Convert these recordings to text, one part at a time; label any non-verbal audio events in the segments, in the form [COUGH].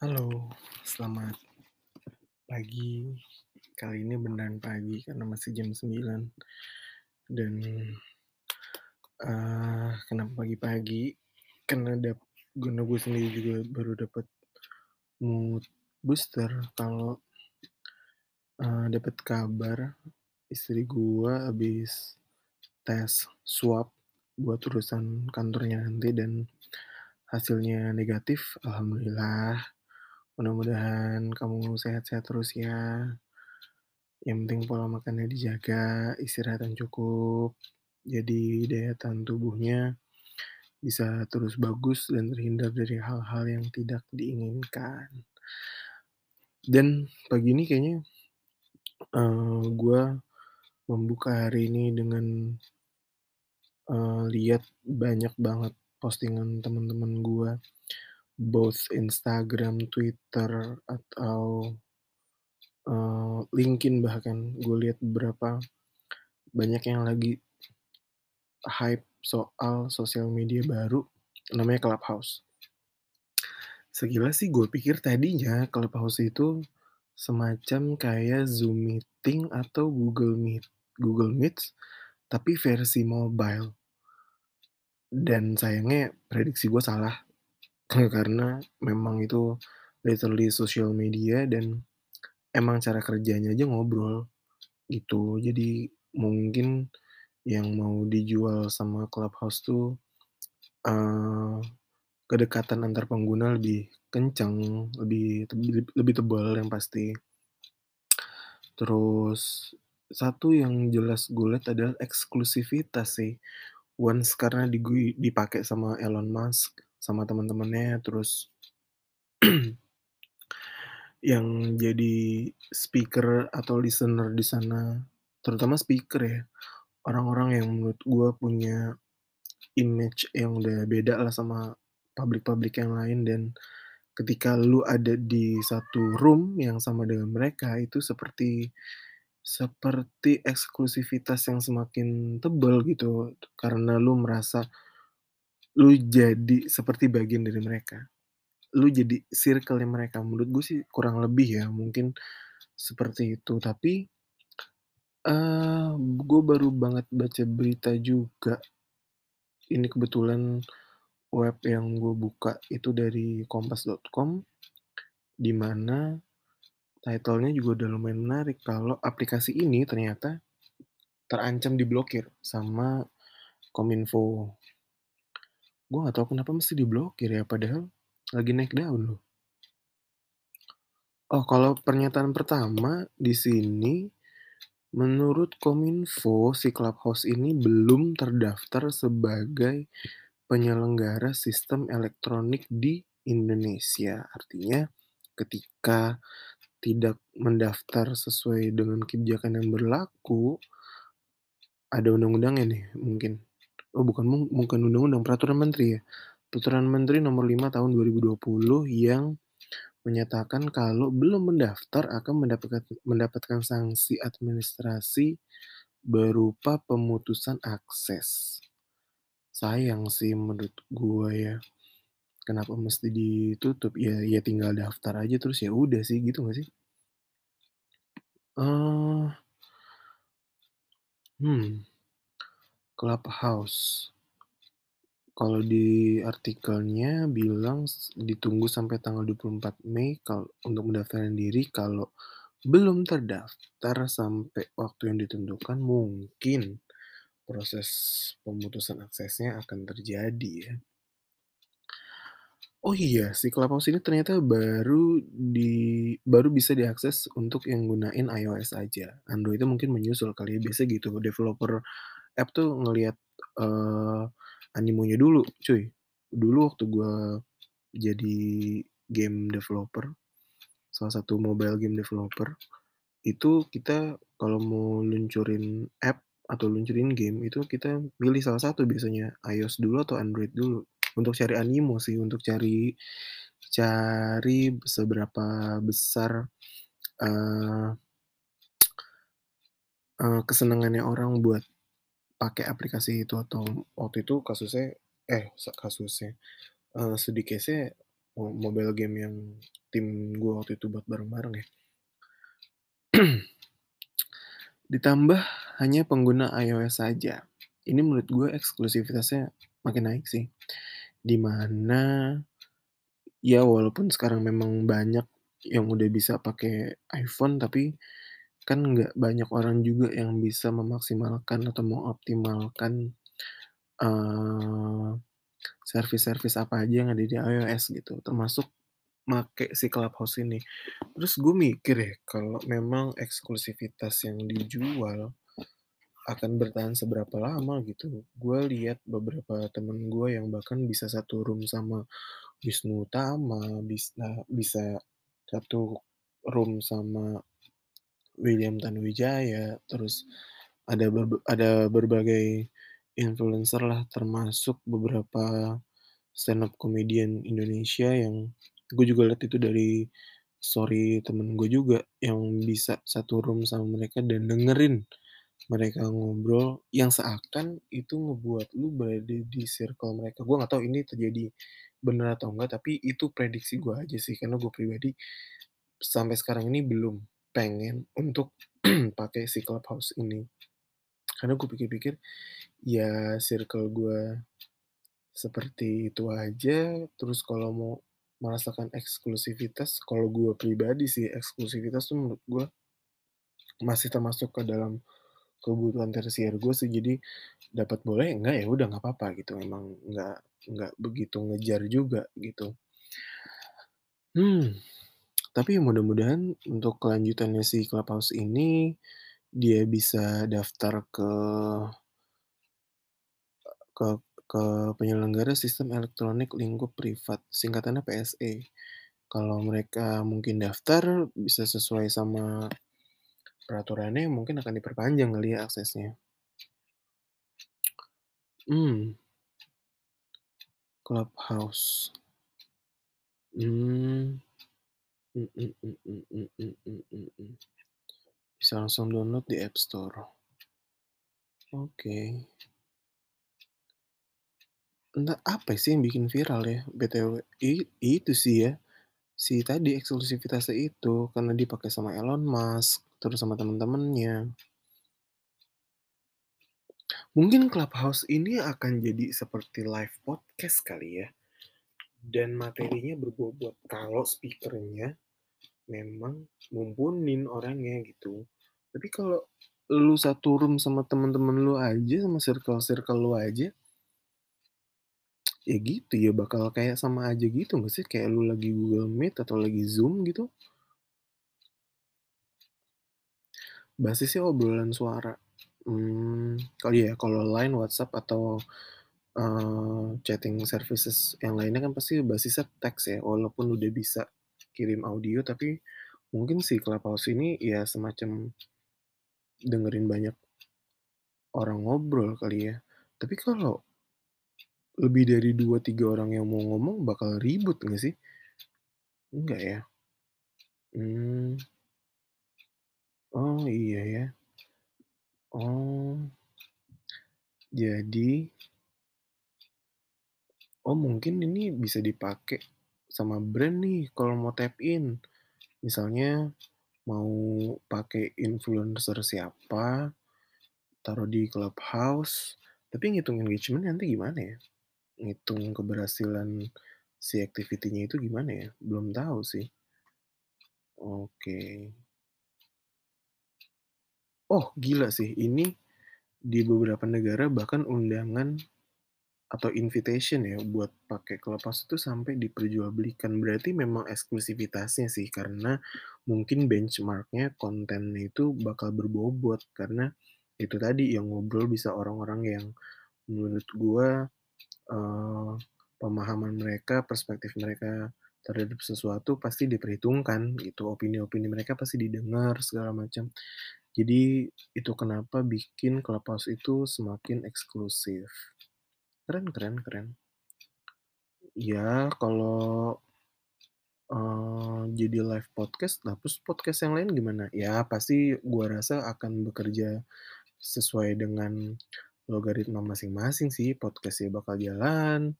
Halo, selamat pagi. Kali ini beneran pagi karena masih jam 9 dan, eee, kenapa pagi-pagi, karena dap karena gue sendiri juga baru dapet mood booster kalau, eee, dapet kabar istri gua habis tes swab buat urusan kantornya nanti dan hasilnya negatif, alhamdulillah. Mudah-mudahan kamu sehat-sehat terus ya. Yang penting pola makannya dijaga, istirahat yang cukup, jadi daya tahan tubuhnya bisa terus bagus dan terhindar dari hal-hal yang tidak diinginkan. Dan pagi ini kayaknya, eee, gua membuka hari ini dengan, eee, lihat banyak banget postingan temen-temen gua, both Instagram, Twitter, atau, eee, LinkedIn bahkan. Gue lihat beberapa, banyak yang lagi hype soal sosial media baru namanya Clubhouse. Sekilas sih gue pikir tadinya Clubhouse itu semacam kayak Zoom Meeting atau Google Meet Google Meet, tapi versi mobile. Dan sayangnya prediksi gue salah, karena memang itu literally social media dan emang cara kerjanya aja ngobrol, gitu. Jadi mungkin yang mau dijual sama Clubhouse tuh, eee, kedekatan antar pengguna lebih kenceng, lebih lebih tebal yang pasti. Terus, satu yang jelas gue lihat adalah eksklusivitas sih. Once karena dipakai sama Elon Musk, sama temen-temennya, terus [CLEARS THROAT] yang jadi speaker atau listener di sana, terutama speaker ya, orang-orang yang menurut gua punya image yang udah beda lah sama public-public yang lain dan ketika lu ada di satu room yang sama dengan mereka, itu seperti seperti eksklusivitas yang semakin tebal gitu, karena lu merasa lu jadi seperti bagian dari mereka. Lu jadi circle-nya mereka. Menurut gue sih kurang lebih ya, mungkin seperti itu. Tapi, eee, gue baru banget baca berita juga. Ini kebetulan web yang gue buka itu dari kompas.com, di mana title-nya juga udah lumayan menarik kalau aplikasi ini ternyata terancam diblokir sama Kominfo. Gue nggak tahu kenapa mesti diblokir ya, padahal lagi naik daun loh. Oh, kalau pernyataan pertama di sini, menurut Kominfo, si Clubhouse ini belum terdaftar sebagai penyelenggara sistem elektronik di Indonesia. Artinya, ketika tidak mendaftar sesuai dengan kebijakan yang berlaku, ada undang-undangnya nih mungkin. Oh bukan mung bukan undang-undang, peraturan menteri ya. Peraturan Menteri Nomor 5 Tahun 2020 yang menyatakan kalau belum mendaftar akan mendapatkan mendapatkan sanksi administrasi berupa pemutusan akses. Sayang sih menurut gua ya, kenapa mesti ditutup, ya ya tinggal daftar aja terus ya udah sih, gitu nggak sih? Eee hmm, Clubhouse. Kalau di artikelnya bilang ditunggu sampai tanggal 24 Mei kal untuk mendaftarkan diri, kalau belum terdaftar sampai waktu yang ditentukan, mungkin proses pemutusan aksesnya akan terjadi ya. Oh iya, si Clubhouse ini ternyata baru di baru bisa diakses untuk yang gunain iOS aja, Android itu mungkin menyusul kali ya, biasanya gitu, developer app tuh ngelihat, eee, animonya dulu cuy. Dulu waktu gua jadi game developer, salah satu mobile game developer, itu kita kalau mau luncurin app atau luncurin game, itu kita pilih salah satu biasanya, iOS dulu atau Android dulu. Untuk cari animo sih, untuk cari cari seberapa besar, eee eee, kesenangannya orang buat pakai aplikasi itu atau waktu itu kasusnya eh, kasusnya, eee, studi mo mobile game yang tim gue waktu itu buat bareng-bareng ya. [CLEARS THROAT] Ditambah hanya pengguna iOS saja. Ini menurut gue eksklusivitasnya makin naik sih. Di mana ya walaupun sekarang memang banyak yang udah bisa pakai iPhone, tapi kan nggak banyak orang juga yang bisa memaksimalkan atau mengoptimalkan, eee, service-service apa aja yang ada di iOS gitu, termasuk make si Clubhouse ini. Terus gue mikir ya, kalau memang eksklusivitas yang dijual akan bertahan seberapa lama gitu. Gue lihat beberapa temen gue yang bahkan bisa satu room sama Wisnu Tama, bisa bisa satu room sama William Tanuwijaya, terus ada berbe ada berbagai influencer lah, termasuk beberapa stand up comedian Indonesia yang gue juga lihat itu dari story temen gue juga, yang bisa satu room sama mereka dan dengerin mereka ngobrol, yang seakan itu ngebuat lu berada di circle mereka. Gue nggak tahu ini terjadi bener atau enggak, tapi itu prediksi gue aja sih, karena gue pribadi sampai sekarang ini belum pengen untuk [CLEARS THROAT] pakai si Clubhouse ini. Karena gue pikir-pikir, ya circle gue seperti itu aja, terus kalau mau merasakan eksklusivitas, kalau gue pribadi sih eksklusivitas tuh menurut gue masih termasuk ke dalam kebutuhan tersier gue sih. Jadi dapat boleh, enggak ya udah nggak apa-apa gitu, memang nggak nggak begitu ngejar juga gitu. Hmm, tapi mudah-mudahan untuk kelanjutannya si Clubhouse ini, dia bisa daftar ke ke ke penyelenggara sistem elektronik lingkup privat, singkatannya PSE. Kalau mereka mungkin daftar, bisa sesuai sama peraturannya, mungkin akan diperpanjang kali ya aksesnya. Hmm. Clubhouse. Mmm. Mhm mhm mhm. Bisa langsung download di App Store. Oke. Entah apa sih yang bikin viral ya, BTW? Itu sih ya, si tadi eksklusivitasnya itu, karena dipakai sama Elon Musk, terus sama temen-temennya. Mungkin Clubhouse ini akan jadi seperti live podcast kali ya, dan materinya berbobot kalau speaker-nya memang mumpuni orangnya gitu. Tapi kalau lu satu room sama temen-temen lu aja, sama circle-circle lu aja ya gitu ya bakal kayak sama aja gitu nggak sih? Kayak lu lagi Google Meet atau lagi Zoom gitu. Basisnya obrolan suara. Mmm, oh iya, kalau Line, WhatsApp, atau, eee, chatting services yang lainnya kan pasti basisnya teks ya, walaupun udah bisa kirim audio, tapi mungkin si Clubhouse ini ya semacam dengerin banyak orang ngobrol kali ya. Tapi kalau lebih dari 2, 3 orang yang mau ngomong bakal ribut nggak sih? Enggak ya? Mmm. Oh, iya ya. Oh. Jadi oh mungkin ini bisa dipakai sama brand nih kalau mau tap in. Misalnya mau pakai influencer siapa, taruh di Clubhouse, tapi ngitung engagement nanti gimana ya? Ngitung keberhasilan si activity-nya itu gimana ya? Belum tahu sih. Oke. Oh, gila sih, ini di beberapa negara bahkan undangan atau invitation ya buat pakai Clubhouse itu sampai diperjualbelikan. Berarti memang eksklusivitasnya sih, karena mungkin benchmark-nya kontennya itu bakal berbobot, karena itu tadi yang ngobrol bisa orang-orang yang menurut gua, eee, pemahaman mereka, perspektif mereka terhadap sesuatu pasti diperhitungkan gitu, opini-opini mereka pasti didengar segala macam. Jadi itu kenapa bikin Clubhouse itu semakin eksklusif. Keren keren keren. Ya kalau eee, jadi live podcast, nah terus podcast yang lain gimana? Ya pasti gua rasa akan bekerja sesuai dengan logaritma masing-masing sih, podcast-nya bakal jalan,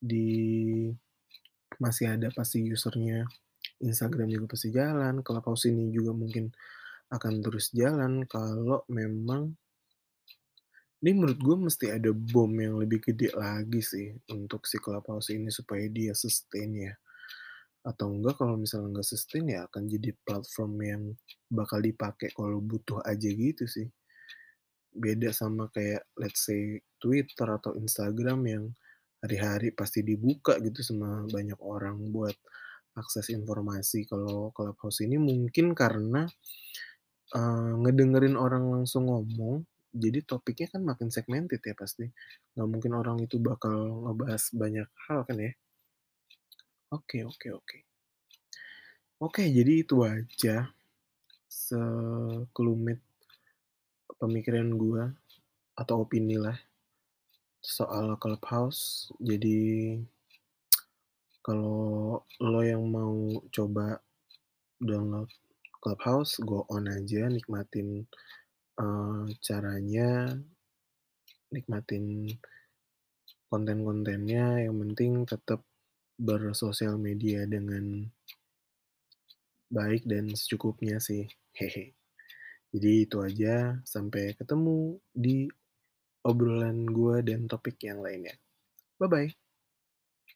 di masih ada pasti user-nya, Instagram juga pasti jalan, Clubhouse ini juga mungkin akan terus jalan kalau memang ini menurut gue mesti ada bom yang lebih gede lagi sih untuk si Clubhouse ini supaya dia sustain ya. Atau enggak kalau misalnya nggak sustain ya akan jadi platform yang bakal dipakai kalau butuh aja gitu sih. Beda sama kayak let's say Twitter atau Instagram yang hari-hari pasti dibuka gitu sama banyak orang buat akses informasi. Kalau Clubhouse ini mungkin karena, eee, ngedengerin orang langsung ngomong, jadi topiknya kan makin segmented ya pasti. Nggak mungkin orang itu bakal ngebahas banyak hal kan ya. Oke oke oke. Oke, jadi itu aja sekelumit pemikiran gua atau opini lah soal Clubhouse. Jadi kalau lo yang mau coba download Clubhouse, go on aja nikmatin, eee, caranya, nikmatin konten-kontennya, yang penting tetap bersosial media dengan baik dan secukupnya sih, hehe. Jadi itu aja, sampai ketemu di obrolan gua dan topik yang lainnya. Bye-bye.